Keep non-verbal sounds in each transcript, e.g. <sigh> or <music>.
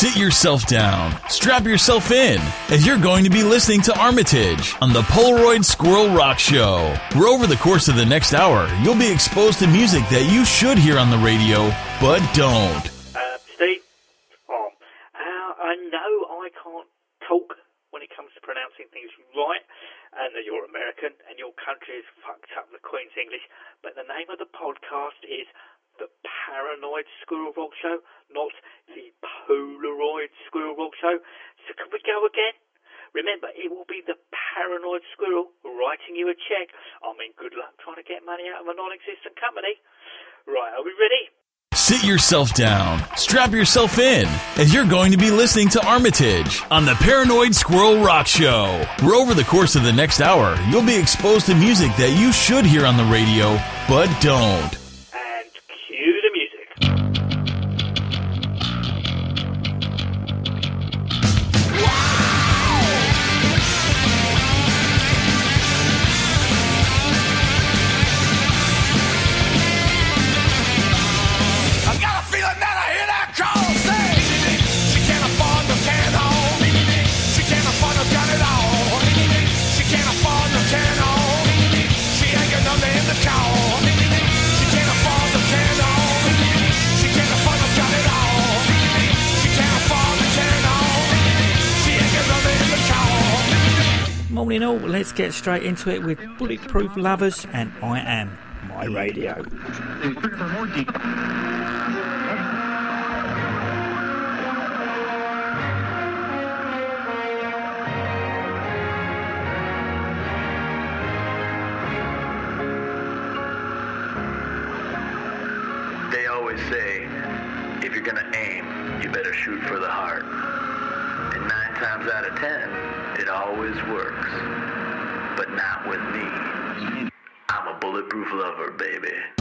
Sit yourself down, strap yourself in, as you're going to be listening to Armitage on the Polaroid Squirrel Rock Show. Where over the course of the next hour, you'll be exposed to music that you should hear on the radio, but don't. Uh, Steve, um, uh, I know I can't talk when it comes to pronouncing things right, and that you're American and your country is fucked up the Queen's English, but the name of the podcast is the Paranoid Squirrel Rock Show, So can we go again? Remember, it will be the Paranoid Squirrel writing you a check. I mean, good luck trying to get money out of a non-existent company. Right, are we ready? Sit yourself down, strap yourself in, as you're going to be listening to Armitage on the Paranoid Squirrel Rock Show. Where over the course of the next hour, you'll be exposed to music that you should hear on the radio, but don't. Call Morning all, let's get straight into it with Bulletproof Lovers and I Am My Radio. They always say, if you're gonna aim, you better shoot for the heart. And nine times out of ten, it always works. But not with me. I'm bulletproof lover, baby.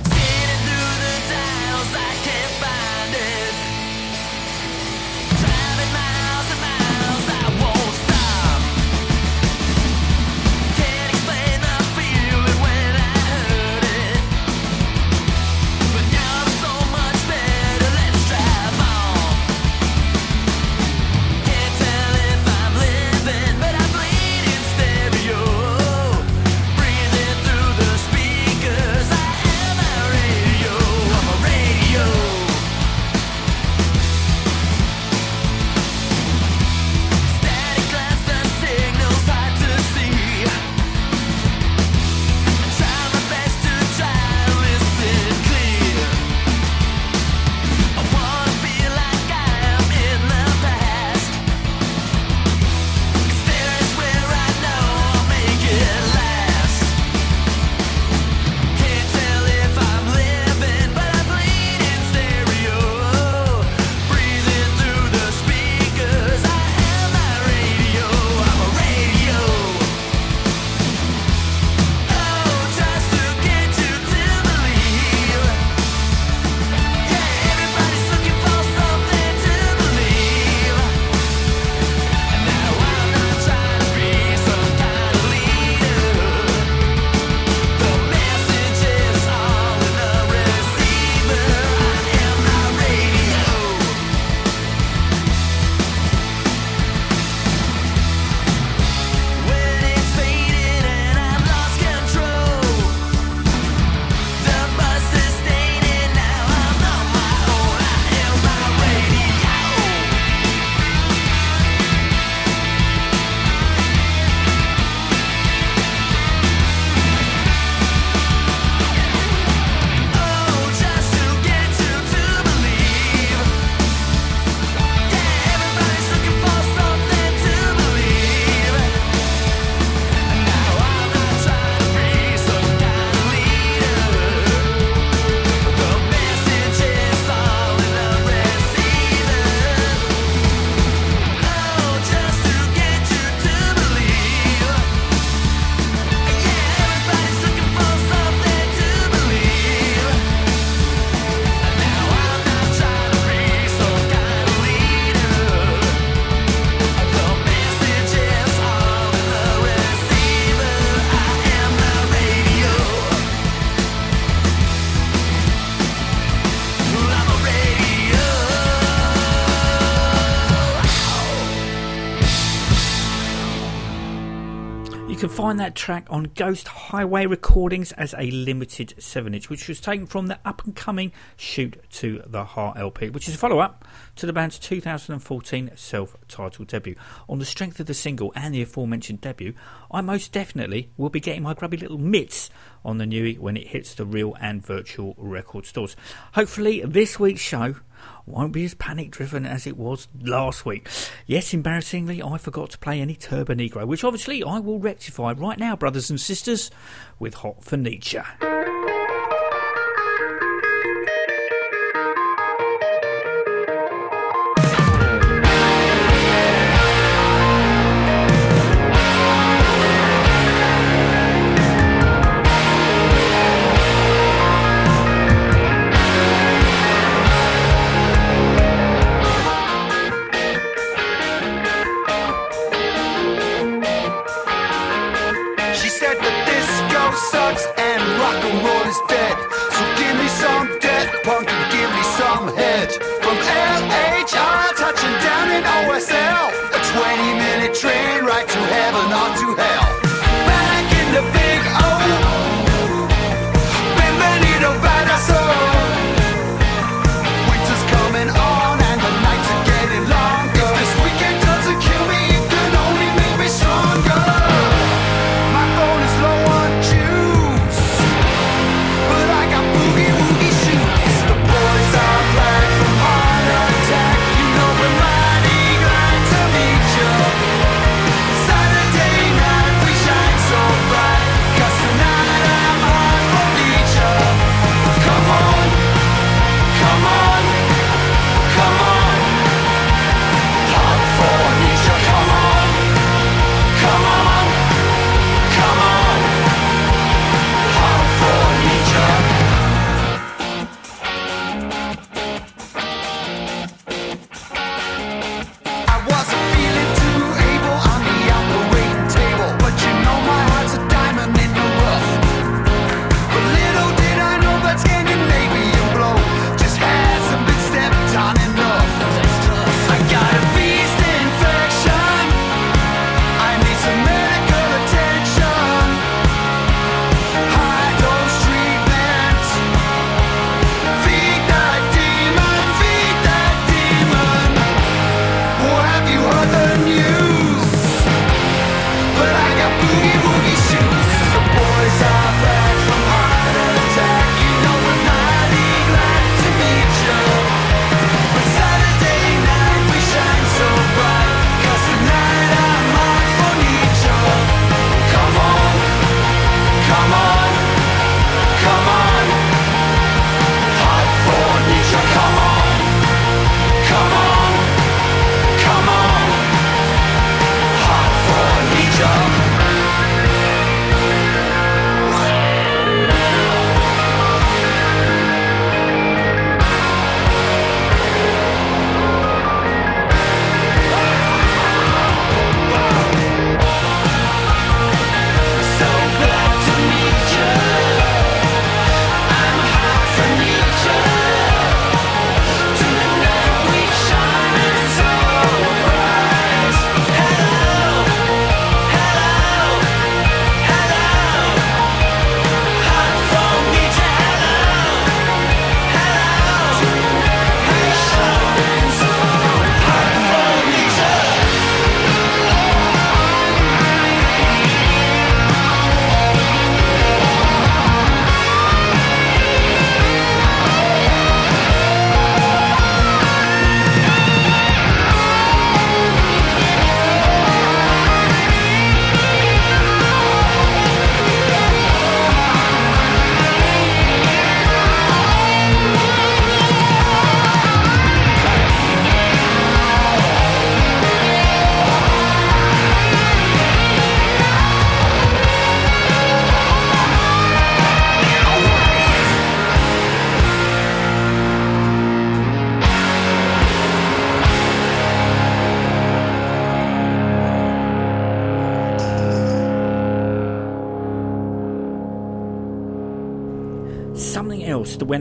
Find that track on Ghost Highway Recordings as a limited 7 inch, which was taken from the up and coming Shoot to the Heart LP, which is a follow up to the band's 2014 self titled debut. On the strength of the single and the aforementioned debut, I most definitely will be getting my grubby little mitts on the newie when it hits the real and virtual record stores. Hopefully, this week's show won't be as panic driven as it was last week. Yes, embarrassingly, I forgot to play any Turbonegro, which obviously I will rectify right now, brothers and sisters, with Hot for Nietzsche.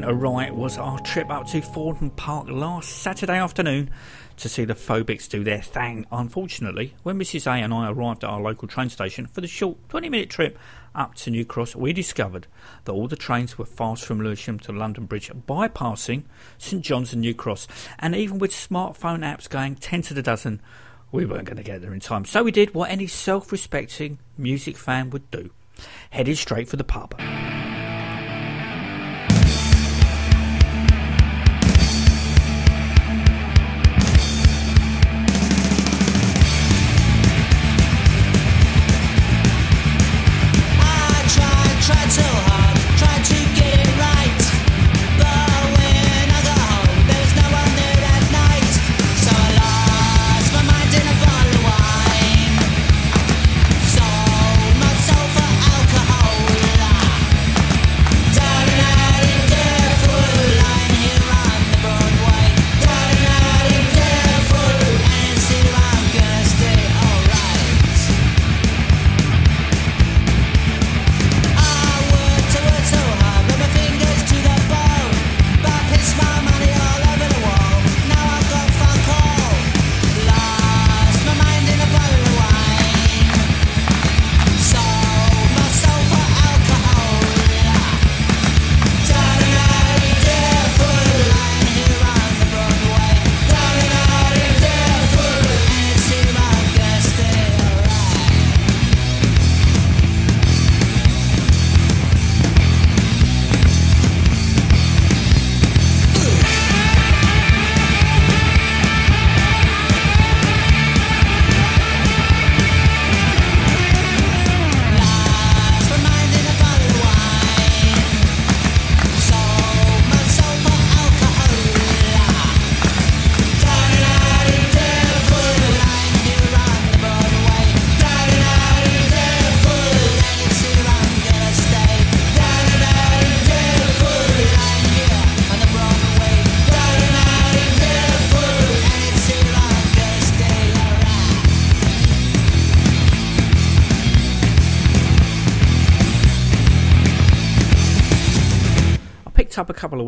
Went awry was our trip up to Fordham Park last Saturday afternoon to see the Phobics do their thing. Unfortunately, when Mrs. A and I arrived at our local train station for the short 20 minute trip up to New Cross, we discovered that all the trains were fast from Lewisham to London Bridge, bypassing St John's and New Cross. And even with smartphone apps going 10 to the dozen, we weren't going to get there in time. So we did what any self respecting music fan would do headed straight for the pub.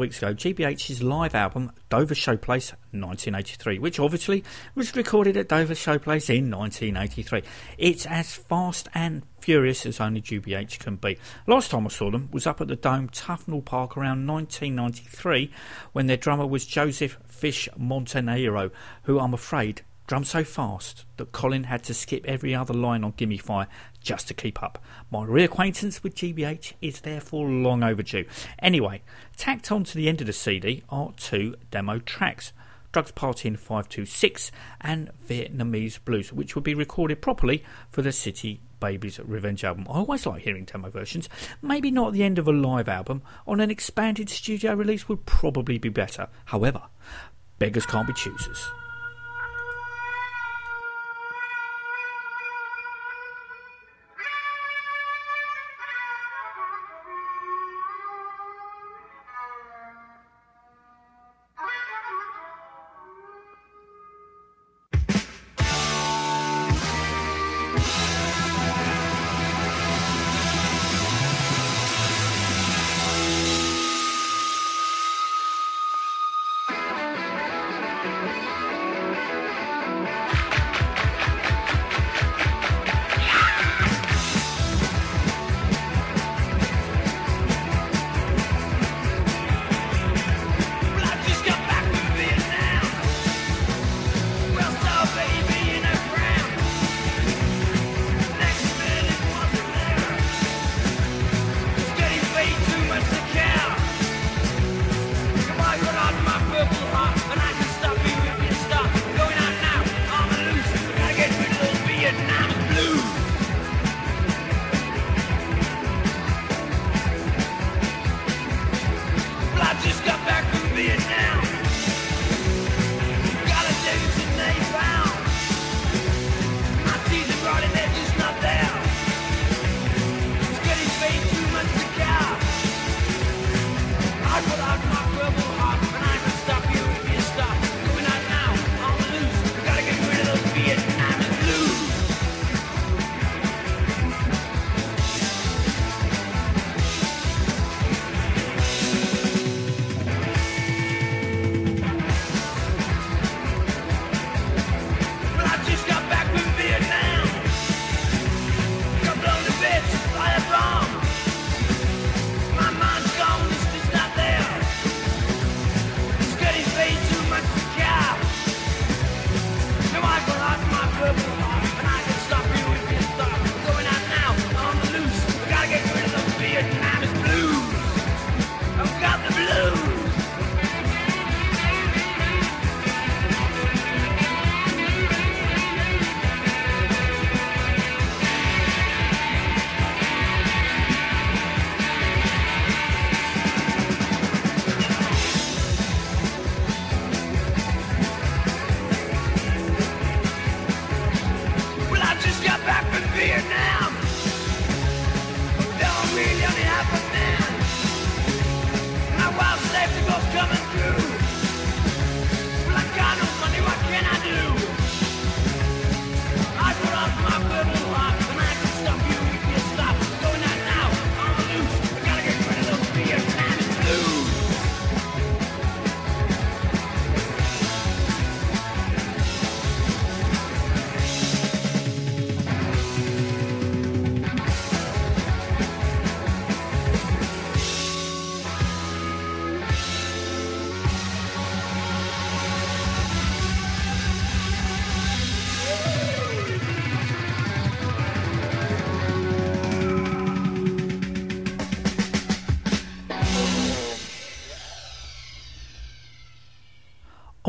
Weeks ago GBH's live album Dover Showplace 1983, which obviously was recorded at Dover Showplace in 1983. It's as fast and furious as only GBH can be. Last time I saw them was up at the Dome Tufnell Park around 1993 when their drummer was Joseph Fish Montanaro, who I'm afraid drummed so fast that Colin had to skip every other line on Gimme Fire just to keep up. My reacquaintance with GBH is therefore long overdue. Anyway, tacked on to the end of the CD are two demo tracks. Drugs Party in 526 and Vietnamese Blues, which will be recorded properly for the City Baby's Revenge album. I always like hearing demo versions. Maybe not at the end of a live album. On an expanded studio release would probably be better. However, beggars can't be choosers.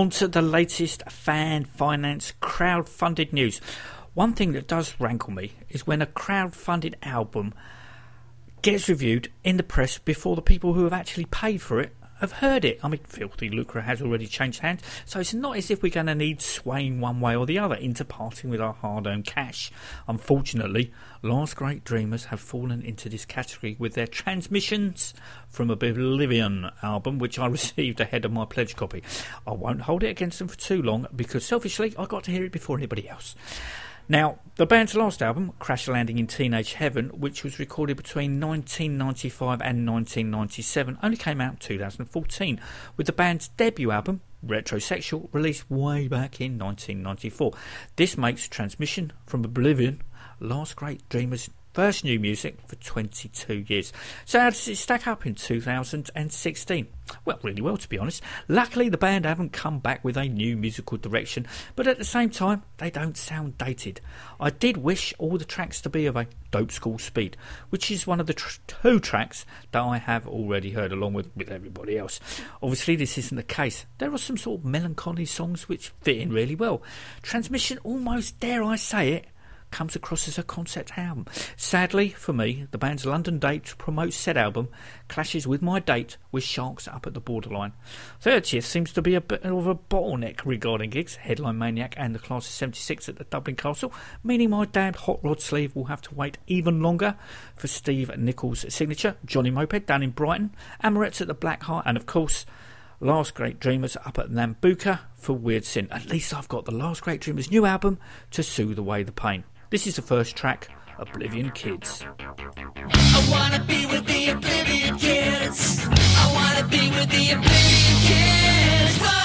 On to the latest fan finance crowd-funded news. One thing that does rankle me is when a crowd-funded album gets reviewed in the press before the people who have actually paid for it have heard it. I mean, Filthy Lucre has already changed hands, so it's not as if we're going to need swaying one way or the other into parting with our hard-earned cash. Unfortunately, Last Great Dreamers have fallen into this category with their Transmissions from a Oblivion album, which I <laughs> received ahead of my pledge copy. I won't hold it against them for too long because selfishly I got to hear it before anybody else. Now, the band's last album, Crash Landing in Teenage Heaven, which was recorded between 1995 and 1997, only came out in 2014, with the band's debut album, Retrosexual, released way back in 1994. This makes Transmission from Oblivion Last Great Dreamers' first new music for 22 years. So, how does it stack up in 2016? Well, really well, to be honest. Luckily, the band haven't come back with a new musical direction, but at the same time, they don't sound dated. I did wish all the tracks to be of a dope school speed, which is one of the tr- two tracks that I have already heard along with, with everybody else. Obviously, this isn't the case. There are some sort of melancholy songs which fit in really well. Transmission, almost dare I say it, comes across as a concept album. Sadly, for me, the band's London date to promote said album clashes with my date with Sharks up at the borderline. 30th seems to be a bit of a bottleneck regarding gigs, Headline Maniac and the Class of 76 at the Dublin Castle, meaning my damned hot rod sleeve will have to wait even longer for Steve Nichols' signature, Johnny Moped down in Brighton, Amorettes at the Black Heart, and of course, Last Great Dreamers up at Nambucca for Weird Sin. At least I've got the Last Great Dreamers new album to soothe away the pain. This is the first track, Oblivion Kids. I wanna be with the Oblivion kids. I wanna be with the Oblivion kids.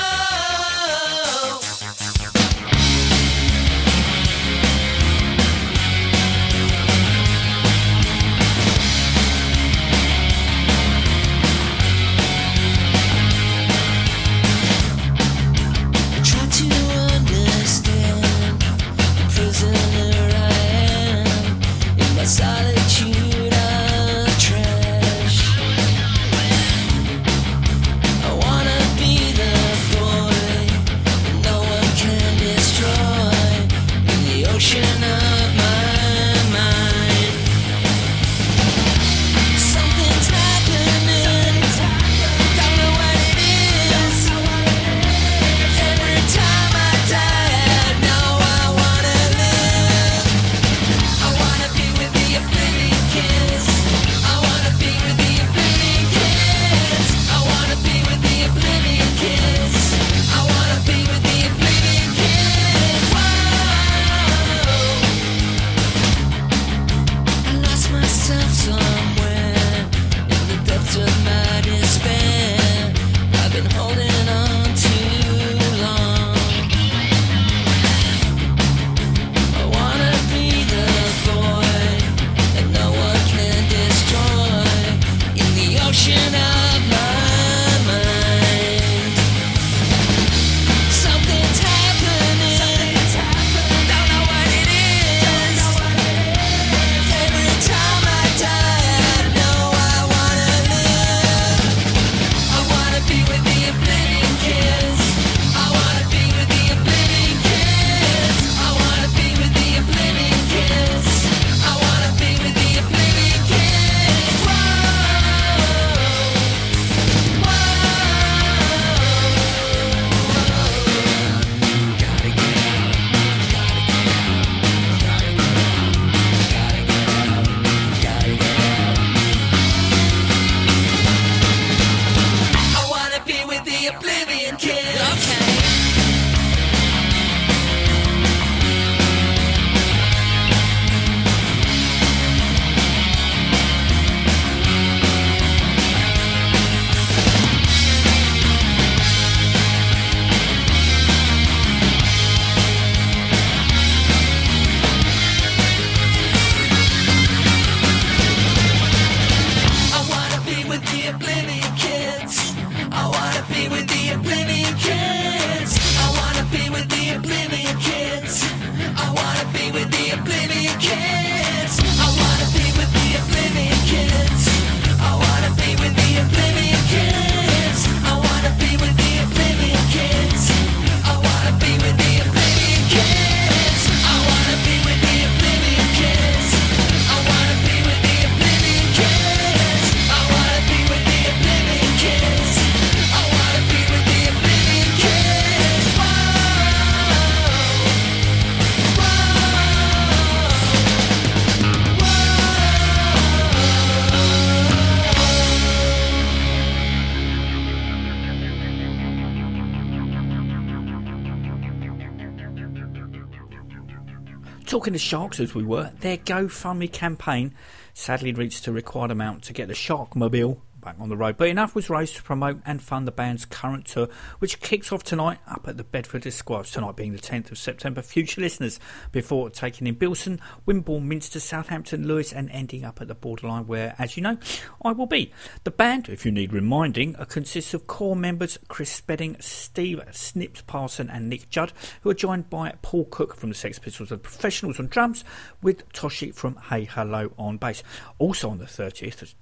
Talking to Sharks as we were, their GoFundMe campaign sadly reached a required amount to get the Sharkmobile back on the road. But enough was raised to promote and fund the band's current tour, which kicks off tonight up at the Bedford Esquires, tonight being the 10th of September. Future listeners, before taking in Bilston, Wimborne, Minster, Southampton, Lewes, and ending up at the borderline where, as you know, I will be. The band, if you need reminding, uh, consists of core members Chris Spedding, Steve Snips Parson, and Nick Judd, who are joined by Paul Cook from the Sex Pistols and Professionals on drums, with Toshi from Hey Hello on bass. Also on the 30th,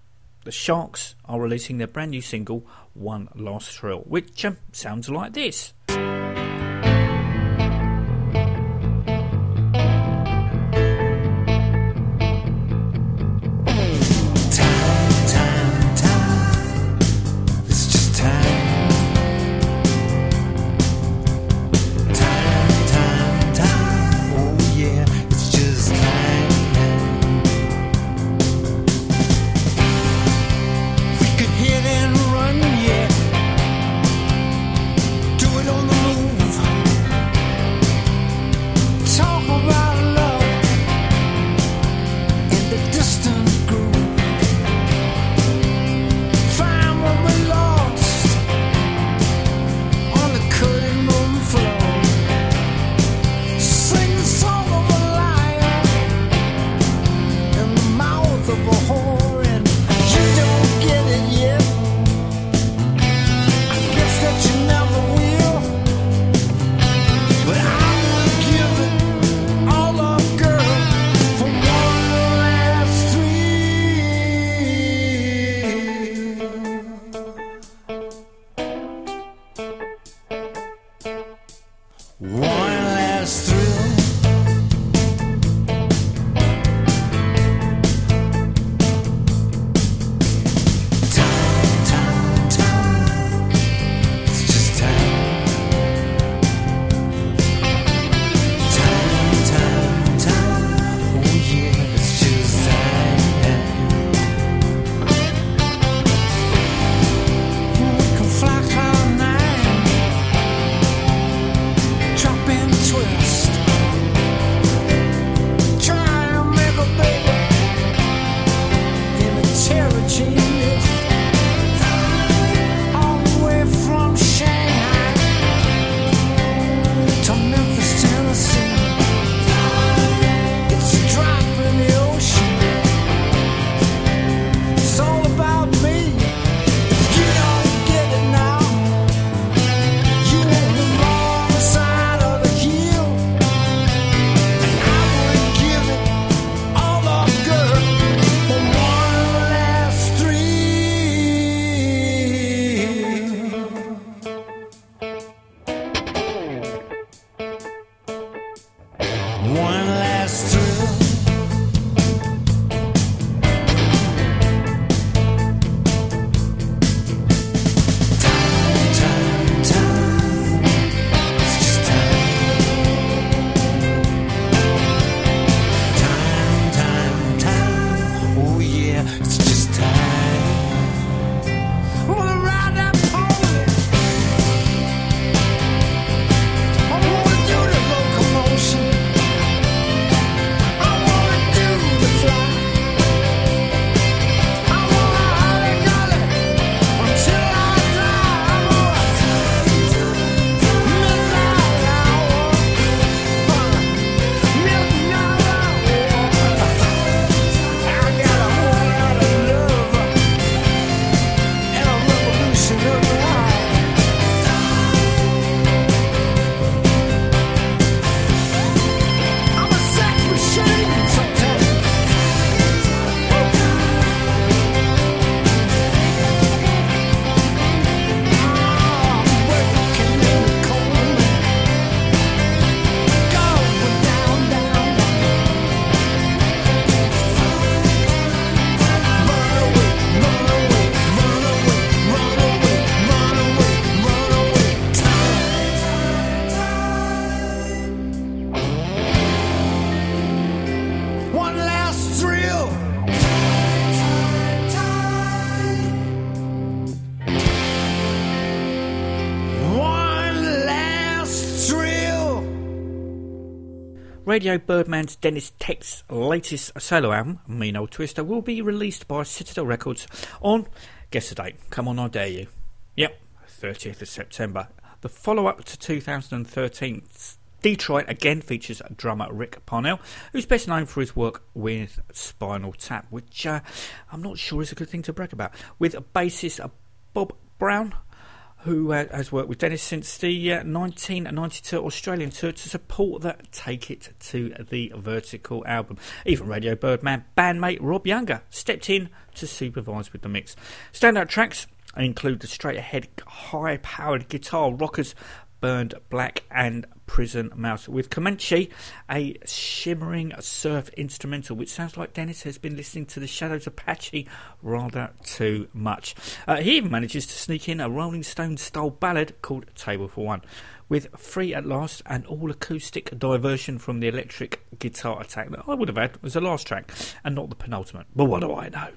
the Sharks are releasing their brand new single, One Last Thrill, which um, sounds like this. Radio Birdman's Deniz Tek's latest solo album, Mean Old Twister, will be released by Citadel Records on, guess the date, come on, I dare you. Yep, 30th of September. The follow up to 2013's Detroit again features drummer Ric Parnell, who's best known for his work with Spinal Tap, which uh, I'm not sure is a good thing to brag about, with bassist Bob Brown, who uh, has worked with Deniz since the uh, 1992 Australian tour to support the Take It to the Vertical album. Even Radio Birdman bandmate Rob Younger stepped in to supervise with the mix. Standout tracks include the straight ahead, high powered guitar rockers Burned Black and Prison Mouse with Comanche, a shimmering surf instrumental, which sounds like Deniz has been listening to the Shadows Apache rather too much. Uh, he even manages to sneak in a Rolling Stone style ballad called Table for One, with Free at Last, an all acoustic diversion from the electric guitar attack that I would have had as the last track and not the penultimate. But what do I know?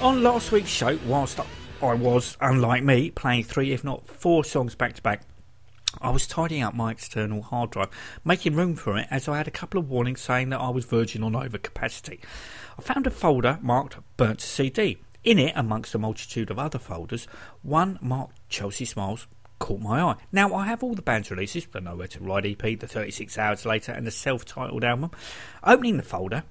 On last week's show, whilst I was, unlike me, playing three, if not four songs back to back, I was tidying up my external hard drive, making room for it as I had a couple of warnings saying that I was verging on overcapacity. I found a folder marked Burnt CD. In it, amongst a multitude of other folders, one marked Chelsea Smiles caught my eye. Now, I have all the band's releases, the Nowhere to Ride EP, the 36 Hours Later, and the self titled album. Opening the folder,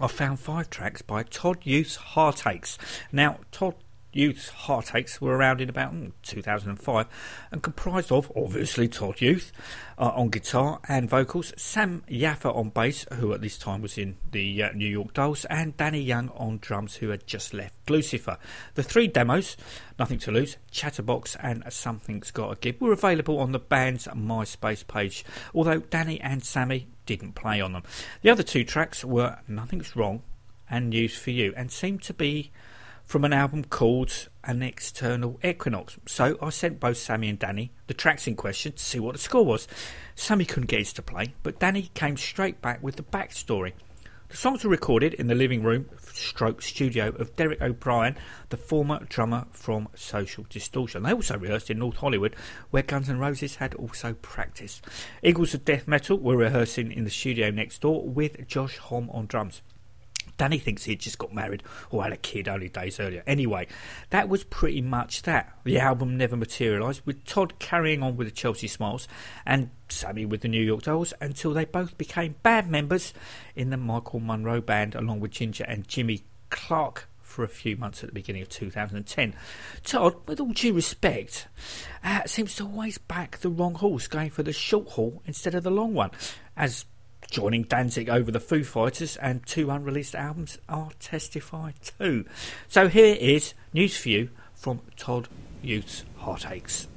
I found five tracks by Todd Youth's Heartaches. Now, Todd Youth's Heartaches were around in about mm, 2005 and comprised of, obviously, Todd Youth uh, on guitar and vocals, Sami Yaffa on bass, who at this time was in the uh, New York Dolls, and Danny Young on drums, who had just left Gluecifer. The three demos, Nothing to Lose, Chatterbox, and Something's Gotta Give, were available on the band's MySpace page, although Danny and Sami didn't play on them. The other two tracks were Nothing's Wrong and News for You, and seemed to be from an album called An External Equinox. So I sent both Sami and Danny the tracks in question to see what the score was. Sami couldn't get his to play, but Danny came straight back with the backstory. The songs were recorded in the living room stroke studio of Derek O'Brien, the former drummer from Social Distortion. They also rehearsed in North Hollywood, where Guns N' Roses had also practiced. Eagles of Death Metal were rehearsing in the studio next door with Josh Homme on drums. Danny thinks he'd just got married or had a kid only days earlier. Anyway, that was pretty much that. The album never materialised, with Todd carrying on with the Chelsea Smiles and Sami with the New York Dolls until they both became band members in the Michael Monroe band along with Ginger and Jimmy Clark for a few months at the beginning of 2010. Todd, with all due respect, uh, seems to always back the wrong horse, going for the short haul instead of the long one, as joining Danzig over the Foo Fighters and two unreleased albums are Testify too. So here is news for you from Todd Youth's Heartaches.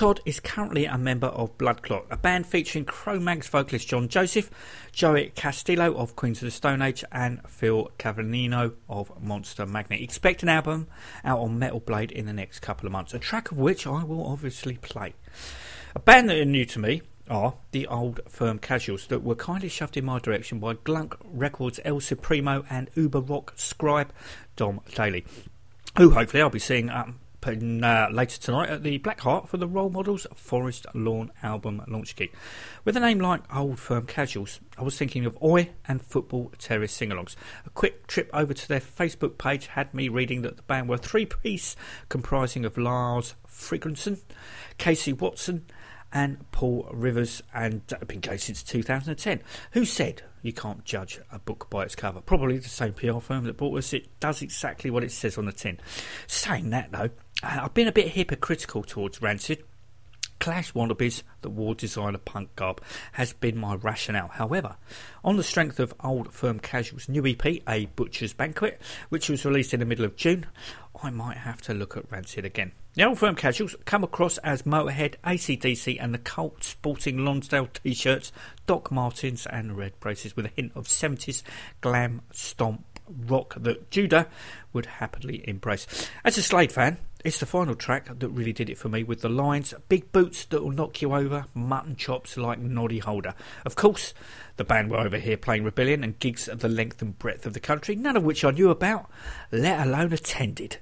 Todd is currently a member of Bloodclot, a band featuring Cro-Mags vocalist John Joseph, Joey Castillo of Queens of the Stone Age, and Phil Caivano of Monster Magnet. Expect an album out on Metal Blade in the next couple of months, a track of which I will obviously play. A band that are new to me are the old firm casuals that were kindly shoved in my direction by Glunk Records El Supremo and Uber Rock scribe Dom Daley, who hopefully I'll be seeing um, uh, later tonight at the Black Heart for the Role Models Forest Lawn album launch gig. With a name like Old Firm Casuals, I was thinking of Oi and Football Terrace sing-alongs. A quick trip over to their Facebook page had me reading that the band were three-piece comprising of Lars Frederiksen, Casey Watson, and Paul Rivers, and uh, been going since 2010. Who said you can't judge a book by its cover? Probably the same PR firm that bought us. It does exactly what it says on the tin. Saying that, though, Uh, I've been a bit hypocritical towards Rancid. Clash Wannabes, the war designer punk garb, has been my rationale. However, on the strength of Old Firm Casual's new EP, A Butcher's Banquet, which was released in the middle of June, I might have to look at Rancid again. The Old Firm Casuals come across as Motorhead, ACDC, and the cult sporting Lonsdale t shirts, Doc Martens, and red braces with a hint of 70s glam stomp rock that Judah would happily embrace. As a Slade fan, it's the final track that really did it for me with the lines big boots that will knock you over, mutton chops like Noddy Holder. Of course, the band were over here playing Rebellion and gigs of the length and breadth of the country, none of which I knew about, let alone attended.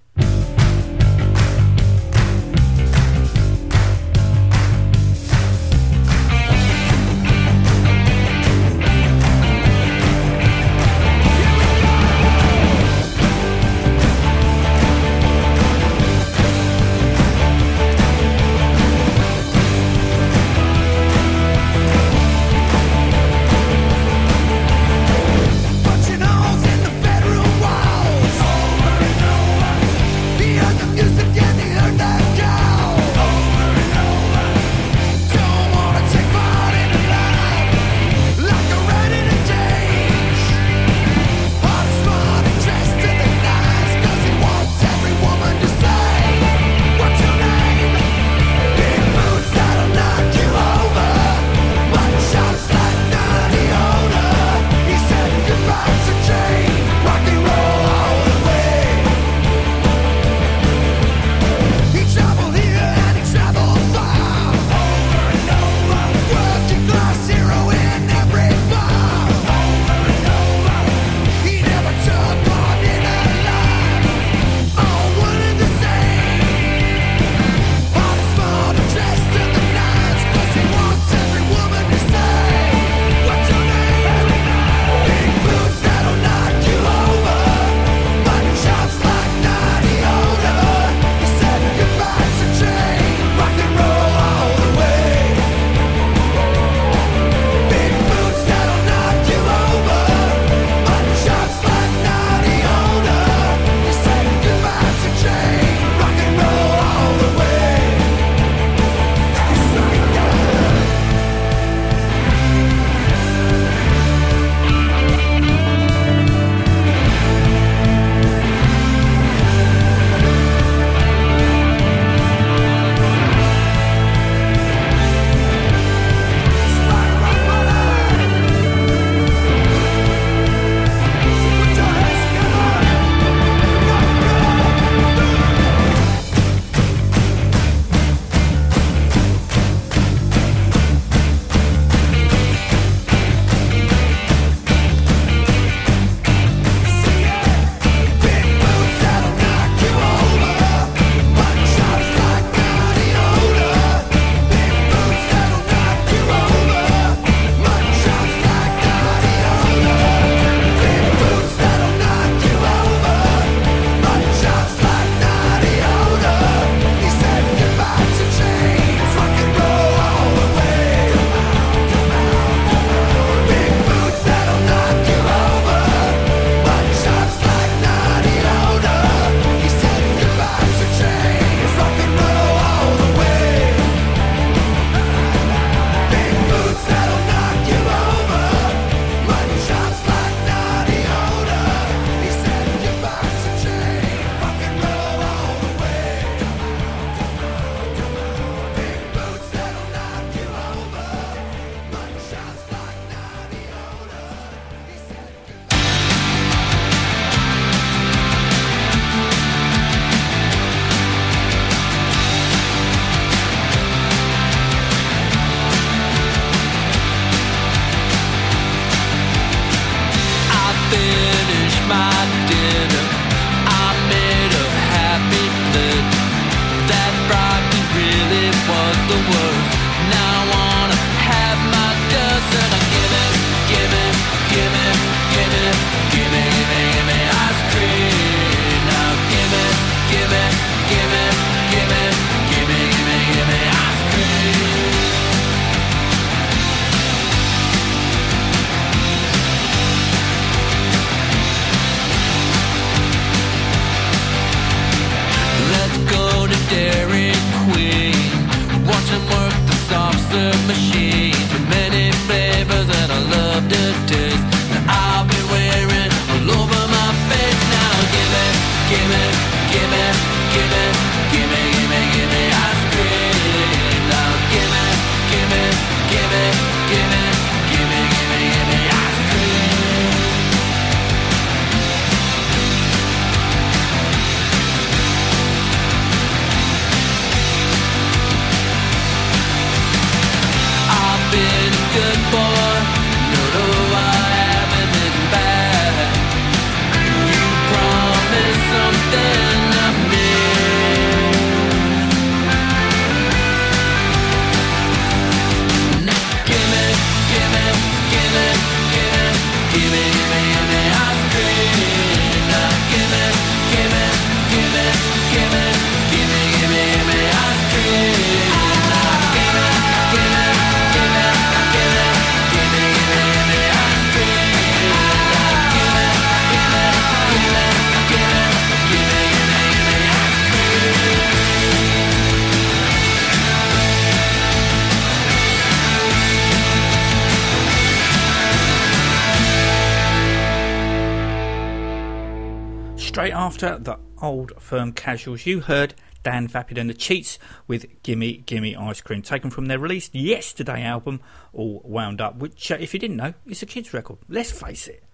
Straight after the old firm casuals, you heard Dan Vapid and the Cheats with Gimme Gimme Ice Cream, taken from their released yesterday album, All Wound Up, which, uh, if you didn't know, is a kids' record. Let's face it,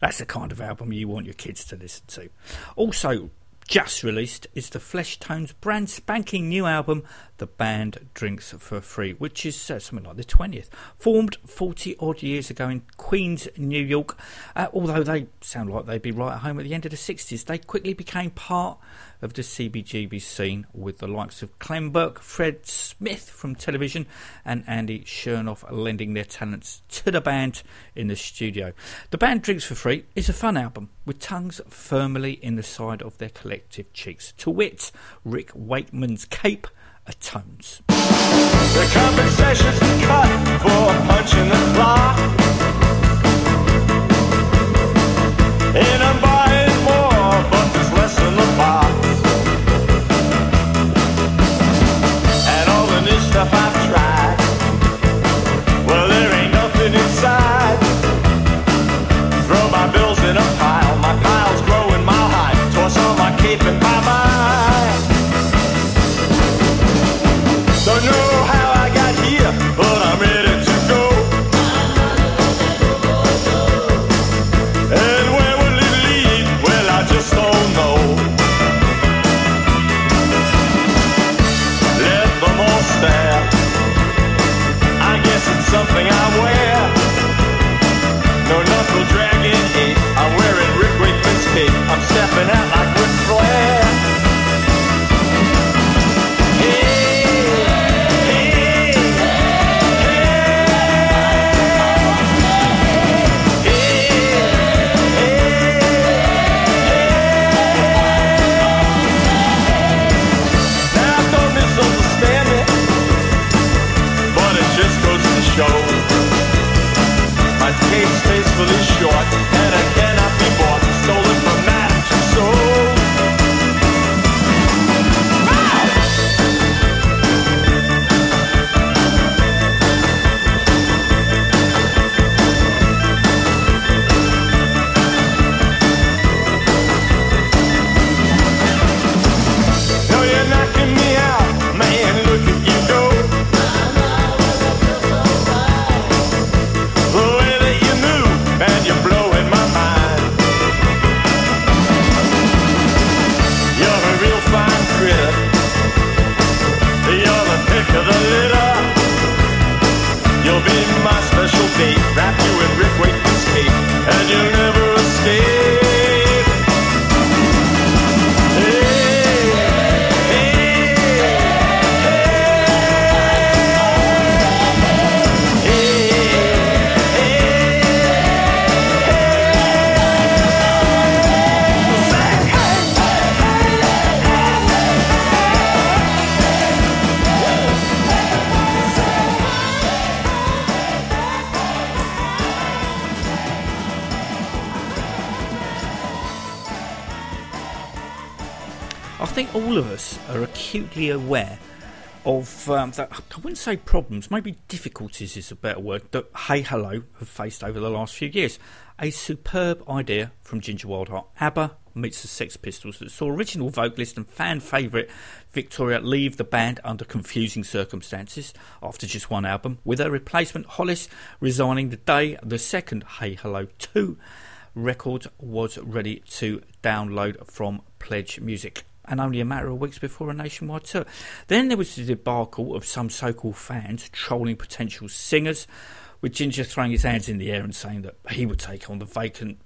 that's the kind of album you want your kids to listen to. Also, just released is the Fleshtones brand spanking new album, The Band Drinks for Free, which is uh, something like the 20th. Formed 40 odd years ago in Queens, New York, uh, although they sound like they'd be right at home at the end of the 60s, they quickly became part of the CBGB scene with the likes of Clem Burke, Fred Smith from television, and Andy Shernoff lending their talents to the band in the studio. The band Drinks for Free is a fun album with tongues firmly in the side of their collective cheeks. To wit, Rick Wakeman's Cape atones. The compensation's been cut for punching the clock. Acutely aware of um, that. I wouldn't say problems, maybe difficulties is a better word that Hey Hello have faced over the last few years. A superb idea from Ginger Wildheart. ABBA meets the Sex Pistols that saw original vocalist and fan favourite Victoria leave the band under confusing circumstances after just one album, with her replacement Hollis resigning the day the second Hey Hello 2 record was ready to download from Pledge Music. And only a matter of weeks before a nationwide tour. Then there was the debacle of some so called fans trolling potential singers, with Ginger throwing his hands in the air and saying that he would take on the vacant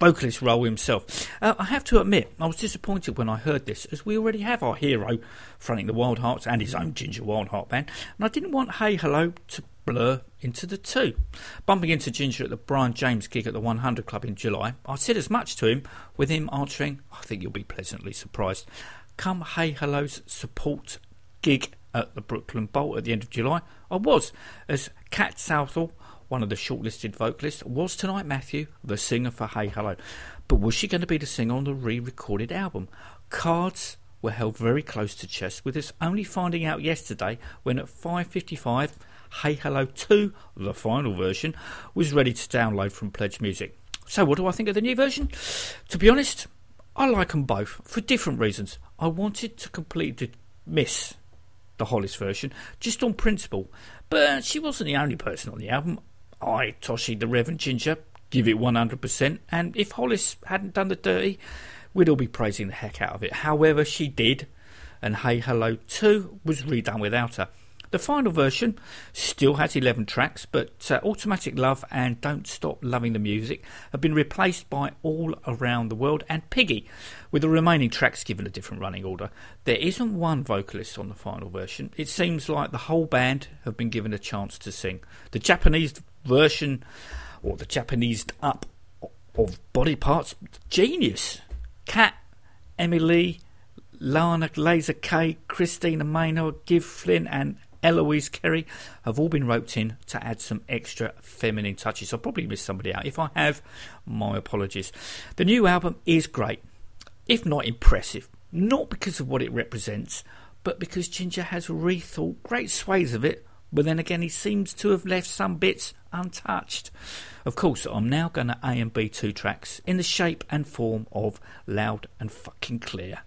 vocalist role himself. Uh, I have to admit, I was disappointed when I heard this, as we already have our hero fronting the Wildhearts and his own Ginger Wildheart band, and I didn't want Hey Hello to blur into the two. Bumping into Ginger at the Brian James gig at the 100 Club in July, I said as much to him, with him answering, I think you'll be pleasantly surprised. Come Hey Hello's support gig at the Brooklyn Bowl at the end of July, I was, as Kat Southall, one of the shortlisted vocalists, was tonight Matthew, the singer for Hey Hello. But was she going to be the singer on the re-recorded album? Cards were held very close to chest, with us only finding out yesterday when at 5.55 Hey Hello 2, the final version, was ready to download from Pledge Music. So what do I think of the new version? To be honest, I like them both for different reasons. I wanted to completely miss the Hollis version just on principle, but she wasn't the only person on the album. I, Toshi, the Reverend Ginger, give it 100%, and if Hollis hadn't done the dirty, we'd all be praising the heck out of it. However, she did, and Hey Hello 2 was redone without her. The final version still has 11 tracks, but uh, Automatic Love and Don't Stop Loving the Music have been replaced by All Around the World and Piggy, with the remaining tracks given a different running order. There isn't one vocalist on the final version. It seems like the whole band have been given a chance to sing. The Japanese version, or the Japanese up of body parts, genius. Cat, Emily, Lana Laser K, Christina Maynard, Giv Flynn, and Eloise Kerry have all been roped in to add some extra feminine touches. I'll probably miss somebody out. If I have, my apologies. The new album is great, if not impressive, not because of what it represents, but because Ginger has rethought great swathes of it, but then again, he seems to have left some bits untouched. Of course, I'm now going to A and B two tracks in the shape and form of Loud and Fucking Clear.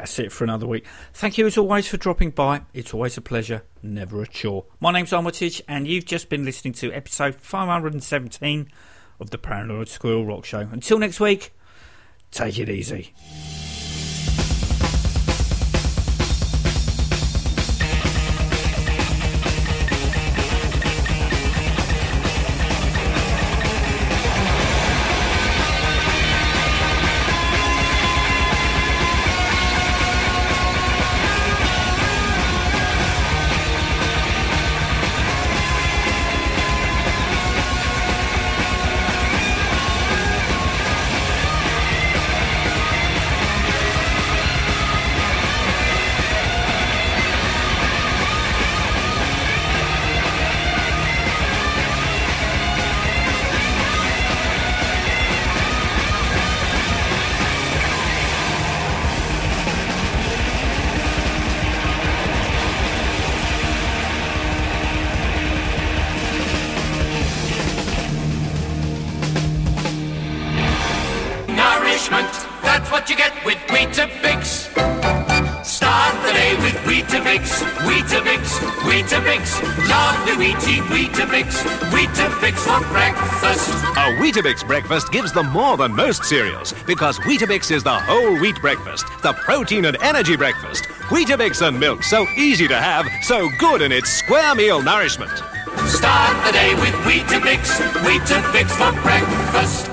that's it for another week. Thank you as always for dropping by. It's always a pleasure, never a chore. My name's Armitage, and you've just been listening to episode 517 of the Paranoid Squirrel Rock Show. Until next week, take it easy. Weetabix breakfast gives them more than most cereals because Weetabix is the whole wheat breakfast, the protein and energy breakfast. Weetabix and milk, so easy to have, so good in its square meal nourishment. Start the day with Weetabix, Weetabix for breakfast.